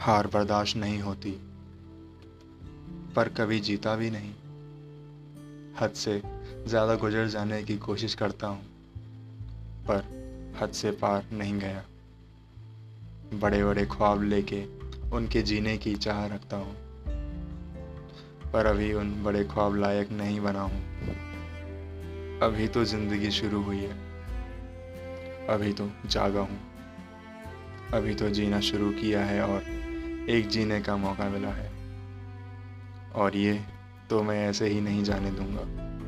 हार बर्दाश्त नहीं होती, पर कभी जीता भी नहीं। हद से ज़्यादा गुजर जाने की कोशिश करता हूँ, पर हद से पार नहीं गया। बड़े बड़े ख्वाब लेके उनके जीने की चाह रखता हूँ, पर अभी उन बड़े ख्वाब लायक नहीं बना हूँ। अभी तो ज़िंदगी शुरू हुई है, अभी तो जागा हूँ, अभी तो जीना शुरू किया है और एक जीने का मौका मिला है। और ये तो मैं ऐसे ही नहीं जाने दूँगा।